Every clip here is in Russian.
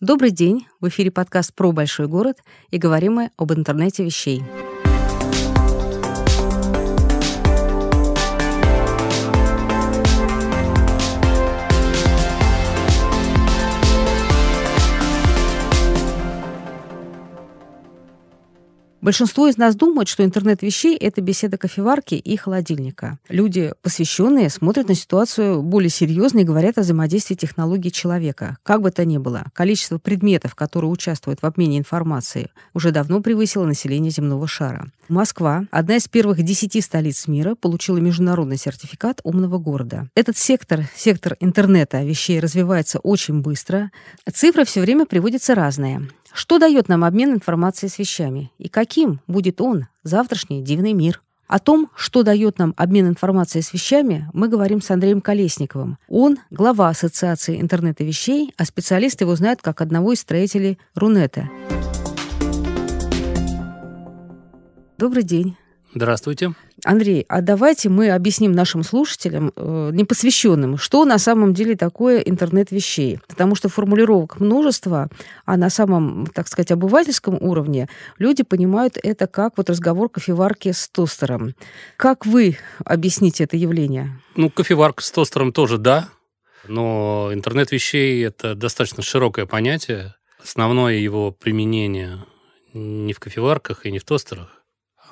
Добрый день! В эфире подкаст про большой город и говорим мы об интернете вещей. Большинство из нас думают, что интернет вещей — это беседа кофеварки и холодильника. Люди, посвященные, смотрят на ситуацию более серьезно и говорят о взаимодействии технологий человека. Как бы то ни было, количество предметов, которые участвуют в обмене информацией, уже давно превысило население земного шара. Москва, одна из первых десяти столиц мира, получила международный сертификат умного города. Этот сектор, сектор интернета вещей развивается очень быстро. Цифры все время приводятся разные. Что дает нам обмен информацией с вещами? И каким будет он, завтрашний дивный мир? О том, что дает нам обмен информацией с вещами, мы говорим с Андреем Колесниковым. Он — глава Ассоциации интернета вещей, а специалисты его знают как одного из строителей Рунета. Добрый день. Здравствуйте. Андрей, а давайте мы объясним нашим слушателям, э, непосвященным, что на самом деле такое интернет вещей. Потому что формулировок множество, а на самом, так сказать, обывательском уровне люди понимают это как вот разговор кофеварки с тостером. Как вы объясните это явление? Ну, кофеварка с тостером тоже да, но интернет вещей – это достаточно широкое понятие. Основное его применение не в кофеварках и не в тостерах,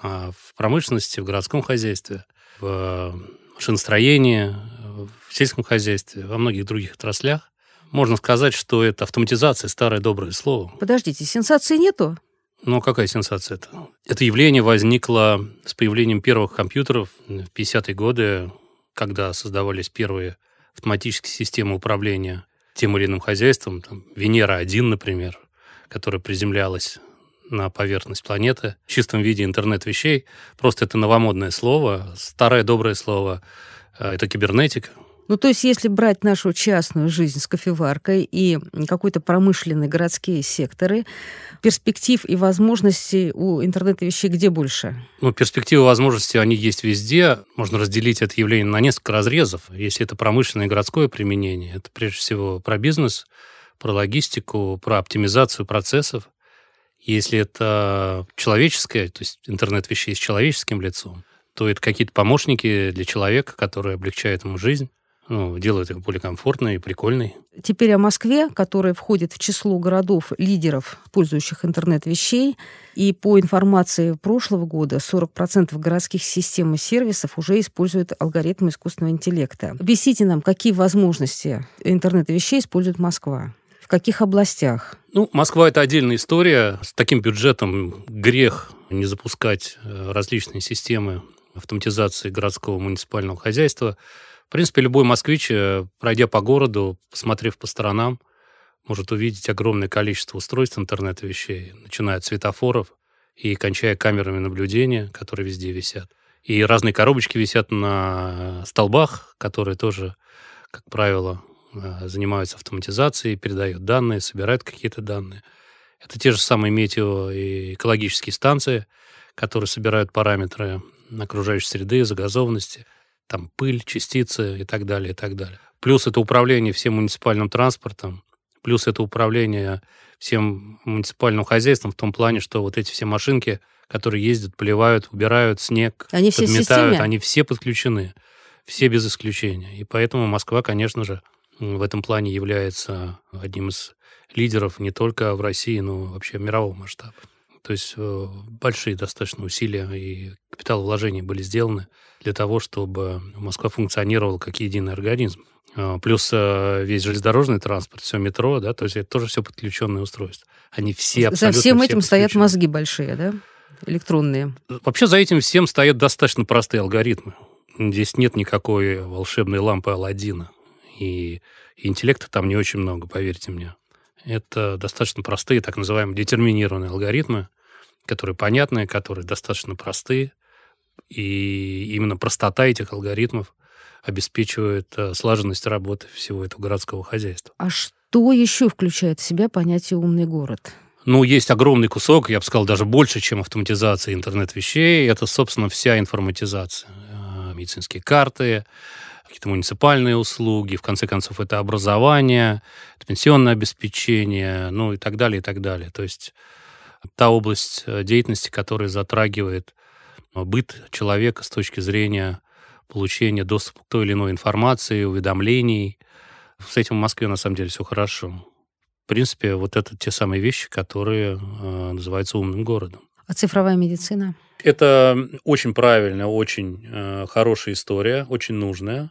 в промышленности, в городском хозяйстве, в машиностроении, в сельском хозяйстве, во многих других отраслях. Можно сказать, что это автоматизация, старое доброе слово. Подождите, сенсации нету? Ну, какая сенсация это? Это явление возникло с появлением первых компьютеров в 50-е годы, когда создавались первые автоматические системы управления тем или иным хозяйством. Там, Венера-1, например, которая приземлялась на поверхность планеты в чистом виде интернет вещей. Просто это новомодное слово, старое доброе слово. Э, это кибернетика. Ну, то есть, если брать нашу частную жизнь с кофеваркой и какой-то промышленные городские секторы, перспектив и возможностей у интернета вещей где больше? Ну, перспективы и возможности, они есть везде. Можно разделить это явление на несколько разрезов. Если это промышленное и городское применение, это прежде всего про бизнес, про логистику, про оптимизацию процессов. Если это человеческое, то есть интернет вещей с человеческим лицом, то это какие-то помощники для человека, которые облегчают ему жизнь ну, делают их более комфортной и прикольной. Теперь о Москве, которая входит в число городов-лидеров, пользующих интернет-вещей. И по информации прошлого года 40% городских систем и сервисов уже используют алгоритмы искусственного интеллекта. Объясните нам, какие возможности интернет-вещей использует Москва? В каких областях? Ну, Москва – это отдельная история. С таким бюджетом грех не запускать э, различные системы автоматизации городского муниципального хозяйства. В принципе, любой москвич, э, пройдя по городу, посмотрев по сторонам, может увидеть огромное количество устройств интернет-вещей, начиная от светофоров и кончая камерами наблюдения, которые везде висят. И разные коробочки висят на столбах, которые тоже, как правило, занимаются автоматизацией, передают данные, собирают какие-то данные. Это те же самые метео и экологические станции, которые собирают параметры окружающей среды, загазованности, там пыль, частицы и так далее, и так далее. Плюс это управление всем муниципальным транспортом, плюс это управление всем муниципальным хозяйством в том плане, что вот эти все машинки, которые ездят, поливают, убирают снег, они подметают, все они все подключены, все без исключения. И поэтому Москва, конечно же, в этом плане является одним из лидеров не только в России, но вообще мирового масштаба. То есть э, большие достаточно усилия и капиталовложения были сделаны для того, чтобы Москва функционировала как единый организм. Э, плюс э, весь железнодорожный транспорт, все метро, да, то есть это тоже все подключенные устройства. Они все абсолютно За всем этим стоят мозги большие, да? Электронные. Вообще за этим всем стоят достаточно простые алгоритмы. Здесь нет никакой волшебной лампы Алладина и, интеллекта там не очень много, поверьте мне. Это достаточно простые, так называемые детерминированные алгоритмы, которые понятные, которые достаточно простые, и именно простота этих алгоритмов обеспечивает э, слаженность работы всего этого городского хозяйства. А что еще включает в себя понятие «умный город»? Ну, есть огромный кусок, я бы сказал, даже больше, чем автоматизация интернет-вещей. Это, собственно, вся информатизация. Э, медицинские карты, какие-то муниципальные услуги, в конце концов, это образование, это пенсионное обеспечение, ну и так далее, и так далее. То есть та область э, деятельности, которая затрагивает э, быт человека с точки зрения получения доступа к той или иной информации, уведомлений. С этим в Москве на самом деле все хорошо. В принципе, вот это те самые вещи, которые э, называются умным городом. А цифровая медицина? Это очень правильная, очень э, хорошая история, очень нужная.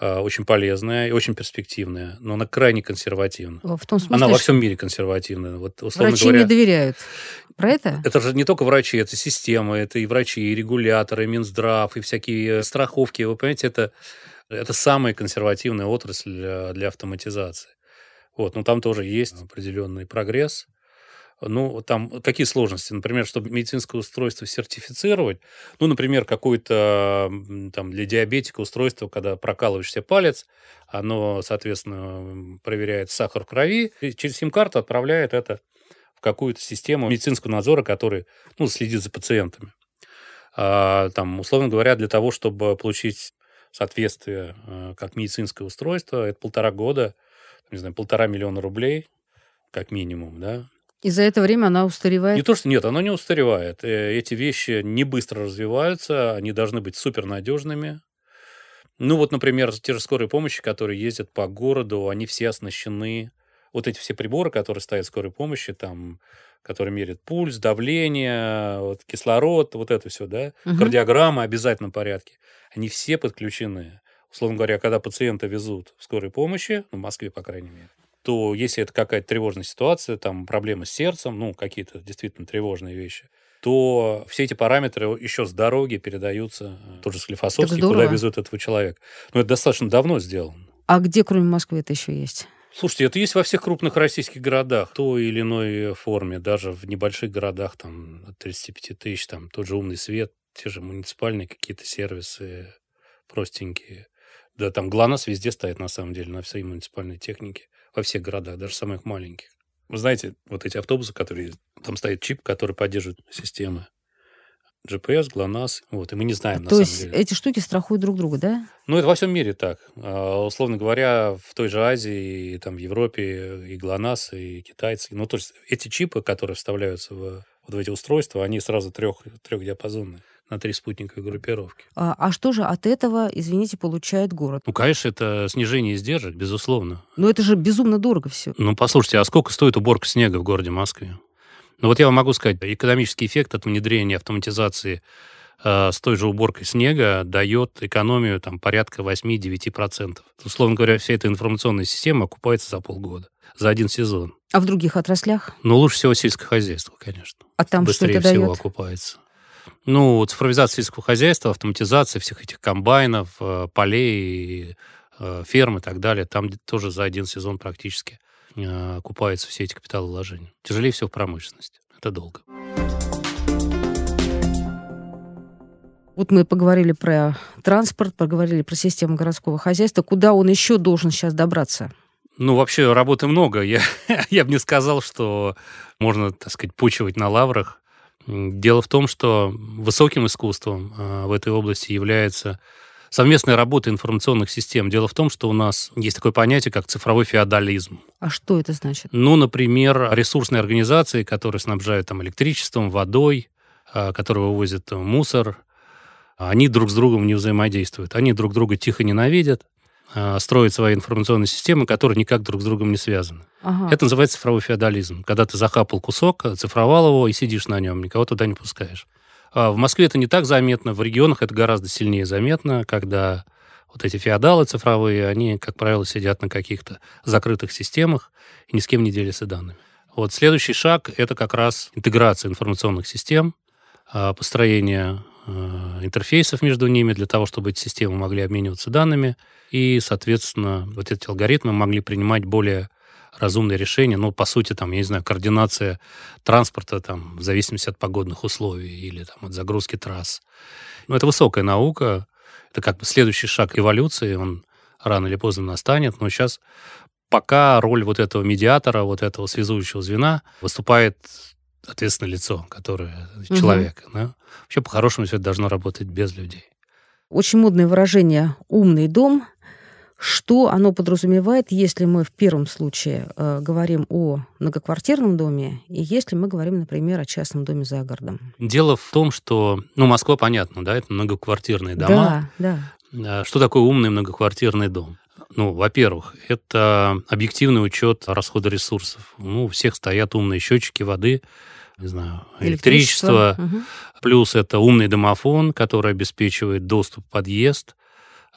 Э, очень полезная и очень перспективная, но она крайне консервативна. В том смысле, она во всем мире консервативная. Вот, врачи говоря, не доверяют. Про это? Это же не только врачи, это система, это и врачи, и регуляторы, и Минздрав, и всякие страховки. Вы понимаете, это, это самая консервативная отрасль для, для автоматизации. Вот, но там тоже есть определенный прогресс. Ну, там какие сложности? Например, чтобы медицинское устройство сертифицировать, ну, например, какое-то там для диабетика устройство, когда прокалываешь себе палец, оно, соответственно, проверяет сахар в крови, и через сим-карту отправляет это в какую-то систему медицинского надзора, который, ну, следит за пациентами. А, там, условно говоря, для того, чтобы получить соответствие э, как медицинское устройство, это полтора года, не знаю, полтора миллиона рублей, как минимум, да, и за это время она устаревает? Не то, что нет, она не устаревает. Э, эти вещи не быстро развиваются, они должны быть супернадежными. Ну вот, например, те же скорые помощи, которые ездят по городу, они все оснащены. Вот эти все приборы, которые стоят в скорой помощи, там, которые меряют пульс, давление, вот, кислород, вот это все, да, угу. кардиограмма обязательно в порядке. Они все подключены. Условно говоря, когда пациента везут в скорой помощи, ну, в Москве, по крайней мере, то если это какая-то тревожная ситуация, там проблемы с сердцем, ну, какие-то действительно тревожные вещи, то все эти параметры еще с дороги передаются э, тоже Склифосовский, куда везут этого человека. Но это достаточно давно сделано. А где, кроме Москвы, это еще есть? Слушайте, это есть во всех крупных российских городах, в той или иной форме, даже в небольших городах, там, от 35 тысяч, там, тот же «Умный свет», те же муниципальные какие-то сервисы простенькие. Да, там ГЛОНАСС везде стоит, на самом деле, на всей муниципальной технике во всех городах, даже самых маленьких. Вы знаете, вот эти автобусы, которые... Там стоит чип, который поддерживает системы. GPS, ГЛОНАСС, вот, и мы не знаем, То на самом есть деле. эти штуки страхуют друг друга, да? Ну, это во всем мире так. А, условно говоря, в той же Азии, и, там, в Европе и ГЛОНАСС, и китайцы. Ну, то есть эти чипы, которые вставляются в, вот в эти устройства, они сразу трех, трехдиапазонные на три спутниковые группировки. А, а что же от этого, извините, получает город? Ну, конечно, это снижение издержек, безусловно. Но это же безумно дорого все. Ну, послушайте, а сколько стоит уборка снега в городе Москве? Ну, вот я вам могу сказать, экономический эффект от внедрения автоматизации э, с той же уборкой снега дает экономию там, порядка 8-9%. Условно говоря, вся эта информационная система окупается за полгода, за один сезон. А в других отраслях? Ну, лучше всего сельское хозяйство, конечно. А там Быстрее что это всего дает? окупается. Ну, цифровизация сельского хозяйства, автоматизация всех этих комбайнов, э, полей, э, ферм и так далее, там тоже за один сезон практически э, окупаются все эти капиталовложения. Тяжелее всего в промышленности. Это долго. Вот мы поговорили про транспорт, поговорили про систему городского хозяйства. Куда он еще должен сейчас добраться? Ну, вообще работы много. Я, я бы не сказал, что можно, так сказать, почивать на лаврах. Дело в том, что высоким искусством а, в этой области является совместная работа информационных систем. Дело в том, что у нас есть такое понятие, как цифровой феодализм. А что это значит? Ну, например, ресурсные организации, которые снабжают там электричеством, водой, а, которые вывозят мусор, они друг с другом не взаимодействуют. Они друг друга тихо ненавидят, а, строят свои информационные системы, которые никак друг с другом не связаны. Ага. Это называется цифровой феодализм. Когда ты захапал кусок, цифровал его и сидишь на нем, никого туда не пускаешь. А в Москве это не так заметно, в регионах это гораздо сильнее заметно, когда вот эти феодалы цифровые, они, как правило, сидят на каких-то закрытых системах и ни с кем не делятся данными. Вот следующий шаг – это как раз интеграция информационных систем, а, построение а, интерфейсов между ними для того, чтобы эти системы могли обмениваться данными, и, соответственно, вот эти алгоритмы могли принимать более разумные решения. Ну, по сути, там, я не знаю, координация транспорта там, в зависимости от погодных условий или там, от загрузки трасс. Ну, это высокая наука. Это как бы следующий шаг эволюции. Он рано или поздно настанет. Но сейчас пока роль вот этого медиатора, вот этого связующего звена выступает ответственное лицо, которое угу. человек. Да? Вообще, по-хорошему, все это должно работать без людей. очень модное выражение «умный дом», что оно подразумевает, если мы в первом случае э, говорим о многоквартирном доме, и если мы говорим, например, о частном доме за городом? Дело в том, что, ну, Москва, понятно, да, это многоквартирные дома. Да, да. А что такое умный многоквартирный дом? Ну, во-первых, это объективный учет расхода ресурсов. Ну, у всех стоят умные счетчики воды, не знаю, электричество. электричество. Угу. Плюс это умный домофон, который обеспечивает доступ в подъезд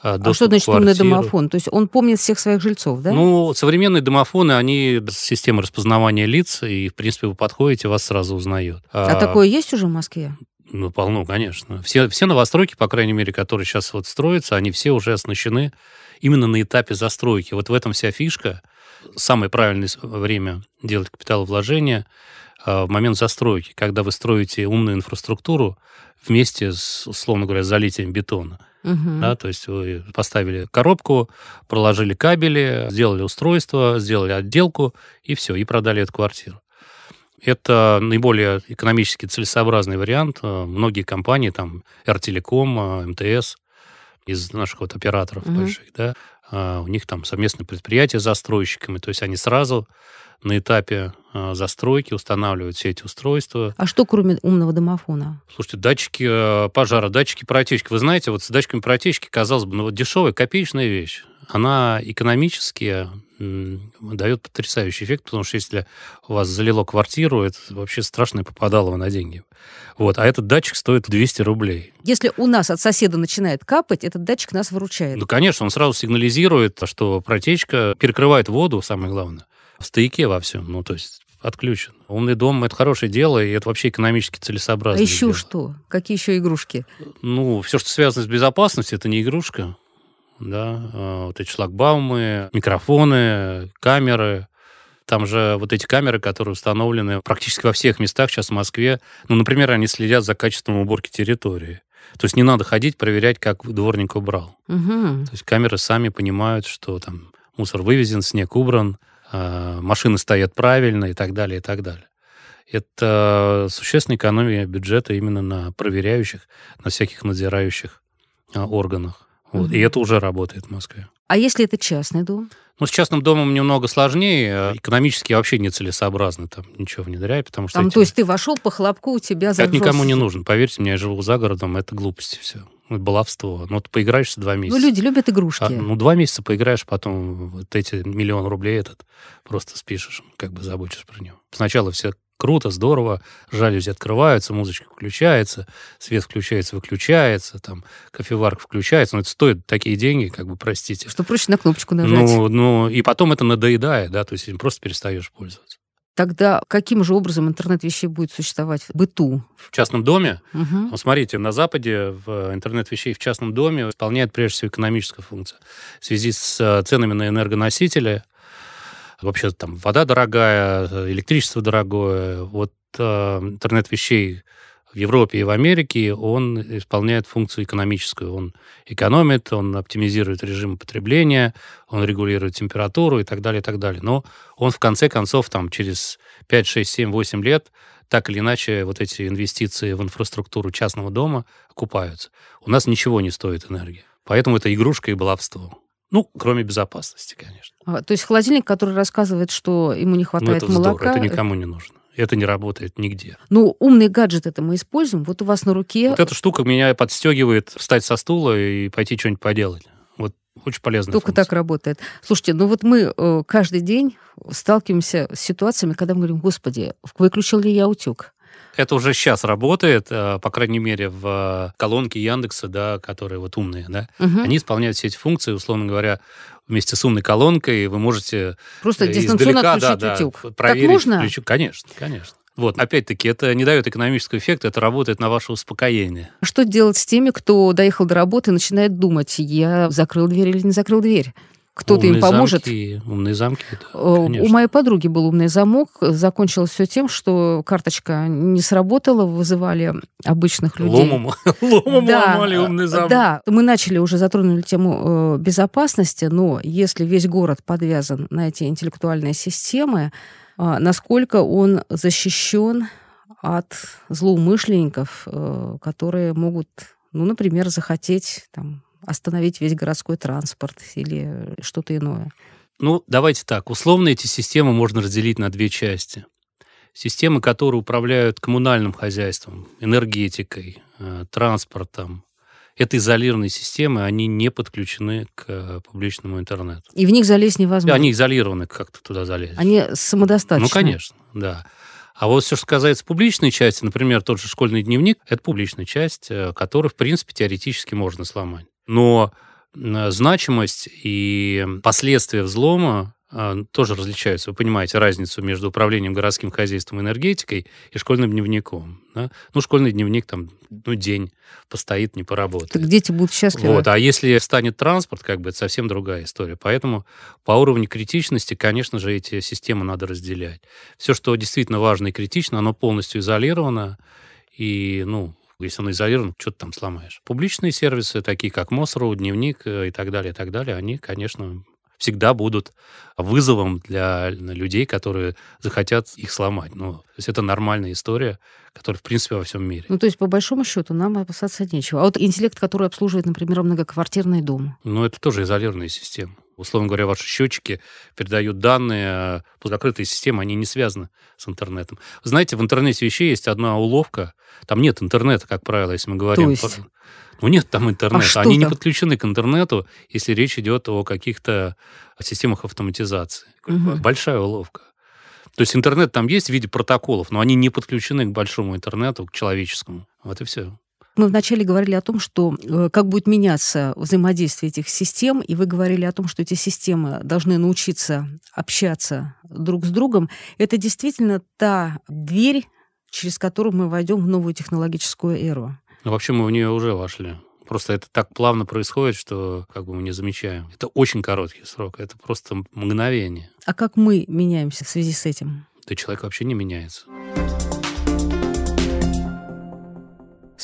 а, а что значит умный домофон? То есть он помнит всех своих жильцов, да? Ну, современные домофоны, они система распознавания лиц, и, в принципе, вы подходите, вас сразу узнают. А, а такое есть уже в Москве? Ну, полно, конечно. Все, все новостройки, по крайней мере, которые сейчас вот строятся, они все уже оснащены именно на этапе застройки. Вот в этом вся фишка. Самое правильное время делать капиталовложение а, в момент застройки, когда вы строите умную инфраструктуру вместе с, условно говоря, залитием бетона. Угу. Да, то есть вы поставили коробку, проложили кабели, сделали устройство, сделали отделку, и все, и продали эту квартиру. Это наиболее экономически целесообразный вариант. Многие компании, там, Ртелеком, МТС, из наших вот операторов угу. больших, да, а, у них там совместные предприятия с застройщиками, то есть они сразу на этапе а, застройки устанавливают все эти устройства. А что кроме умного домофона? Слушайте, датчики э, пожара, датчики протечки. Вы знаете, вот с датчиками протечки, казалось бы, ну вот дешевая, копеечная вещь. Она экономически дает потрясающий эффект, потому что если у вас залило квартиру, это вообще страшное попадало на деньги. Вот, а этот датчик стоит 200 рублей. Если у нас от соседа начинает капать, этот датчик нас выручает. Ну, конечно, он сразу сигнализирует, что протечка перекрывает воду, самое главное в стояке во всем. Ну, то есть отключен. Умный дом – это хорошее дело, и это вообще экономически целесообразно. А еще дело. что? Какие еще игрушки? Ну, все, что связано с безопасностью, это не игрушка. Да, а, вот эти шлагбаумы, микрофоны, камеры. Там же вот эти камеры, которые установлены практически во всех местах сейчас в Москве. Ну, например, они следят за качеством уборки территории. То есть не надо ходить, проверять, как дворник убрал. Угу. То есть камеры сами понимают, что там мусор вывезен, снег убран, а, машины стоят правильно и так далее, и так далее. Это существенная экономия бюджета именно на проверяющих, на всяких надзирающих а, органах. Вот. И это уже работает в Москве. А если это частный дом? Ну, с частным домом немного сложнее. Экономически вообще нецелесообразно там ничего внедрять, потому что... Там, эти... То есть ты вошел по хлопку, у тебя зажжался... Это никому не нужно. Поверьте мне, я живу за городом, это глупости все. Баловство. Ну, ты поиграешься два месяца. Ну, люди любят игрушки. А, ну, два месяца поиграешь, потом вот эти миллион рублей этот просто спишешь, как бы забудешь про него. Сначала все круто, здорово, жалюзи открываются, музычка включается, свет включается, выключается, там кофеварка включается, но это стоит такие деньги, как бы, простите. Что проще на кнопочку нажать. Ну, ну и потом это надоедает, да, то есть просто перестаешь пользоваться. Тогда каким же образом интернет вещей будет существовать в быту? В частном доме? Угу. Ну, смотрите, на Западе в интернет вещей в частном доме исполняет прежде всего экономическая функция. В связи с э, ценами на энергоносители, вообще там вода дорогая, электричество дорогое. Вот э, интернет вещей в Европе и в Америке, он исполняет функцию экономическую. Он экономит, он оптимизирует режим потребления, он регулирует температуру и так далее, и так далее. Но он в конце концов там через 5, 6, 7, 8 лет так или иначе вот эти инвестиции в инфраструктуру частного дома окупаются. У нас ничего не стоит энергия. Поэтому это игрушка и баловство. Ну, кроме безопасности, конечно. А, то есть холодильник, который рассказывает, что ему не ну, хватает ну, это молока... Здорово, это никому не нужно. Это не работает нигде. Ну, умный гаджет это мы используем. Вот у вас на руке... Вот эта штука меня подстегивает встать со стула и пойти что-нибудь поделать. Вот очень полезно. Только функция. так работает. Слушайте, ну вот мы э, каждый день сталкиваемся с ситуациями, когда мы говорим, господи, выключил ли я утюг? Это уже сейчас работает, э, по крайней мере, в колонке Яндекса, да, которые вот умные, да, угу. они исполняют все эти функции, условно говоря, вместе с умной колонкой вы можете просто дистанционно издалека, отключить да, утюг. Да, проверить. Так можно? Включу. Конечно, конечно. Вот, опять-таки, это не дает экономического эффекта, это работает на ваше успокоение. Что делать с теми, кто доехал до работы и начинает думать, я закрыл дверь или не закрыл дверь? Кто-то им поможет. Замки, умные замки. Да, У моей подруги был умный замок. Закончилось все тем, что карточка не сработала, вызывали обычных людей. Ломом, ломом да, ломали умный замок. Да, мы начали уже затронули тему э, безопасности, но если весь город подвязан на эти интеллектуальные системы, э, насколько он защищен от злоумышленников, э, которые могут ну, например, захотеть там, остановить весь городской транспорт или что-то иное? Ну, давайте так. Условно эти системы можно разделить на две части. Системы, которые управляют коммунальным хозяйством, энергетикой, э, транспортом, это изолированные системы, они не подключены к э, публичному интернету. И в них залезть невозможно? Они изолированы, как-то туда залезть. Они самодостаточны? Ну, конечно, да. А вот все, что касается публичной части, например, тот же школьный дневник, это публичная часть, э, которую, в принципе, теоретически можно сломать. Но значимость и последствия взлома а, тоже различаются. Вы понимаете разницу между управлением городским хозяйством и энергетикой и школьным дневником. Да? Ну, школьный дневник там, ну, день постоит, не поработает. Так дети будут счастливы. Вот. А если станет транспорт, как бы это совсем другая история. Поэтому по уровню критичности, конечно же, эти системы надо разделять. Все, что действительно важно и критично, оно полностью изолировано. И, ну, если он изолирован, что ты там сломаешь. Публичные сервисы, такие как Мосроу, Дневник э, и так далее, и так далее, они, конечно, всегда будут вызовом для людей, которые захотят их сломать. Ну, то есть это нормальная история, которая, в принципе, во всем мире. Ну, то есть, по большому счету, нам опасаться нечего. А вот интеллект, который обслуживает, например, многоквартирный дом. Ну, это тоже изолированная система. Условно говоря, ваши счетчики передают данные а по закрытой системе, они не связаны с интернетом. Знаете, в интернете вещей есть одна уловка. Там нет интернета, как правило, если мы говорим. То есть? Ну, нет там интернета. А Они там? не подключены к интернету, если речь идет о каких-то системах автоматизации. Угу. Большая уловка. То есть интернет там есть в виде протоколов, но они не подключены к большому интернету, к человеческому. Вот и все. Мы вначале говорили о том, что э, как будет меняться взаимодействие этих систем, и вы говорили о том, что эти системы должны научиться общаться друг с другом. Это действительно та дверь, через которую мы войдем в новую технологическую эру. Ну, вообще мы в нее уже вошли. Просто это так плавно происходит, что как бы мы не замечаем. Это очень короткий срок, это просто мгновение. А как мы меняемся в связи с этим? Да человек вообще не меняется.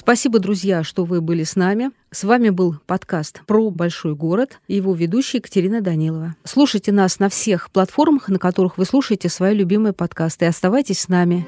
Спасибо, друзья, что вы были с нами. С вами был подкаст про большой город и его ведущая Екатерина Данилова. Слушайте нас на всех платформах, на которых вы слушаете свои любимые подкасты, оставайтесь с нами.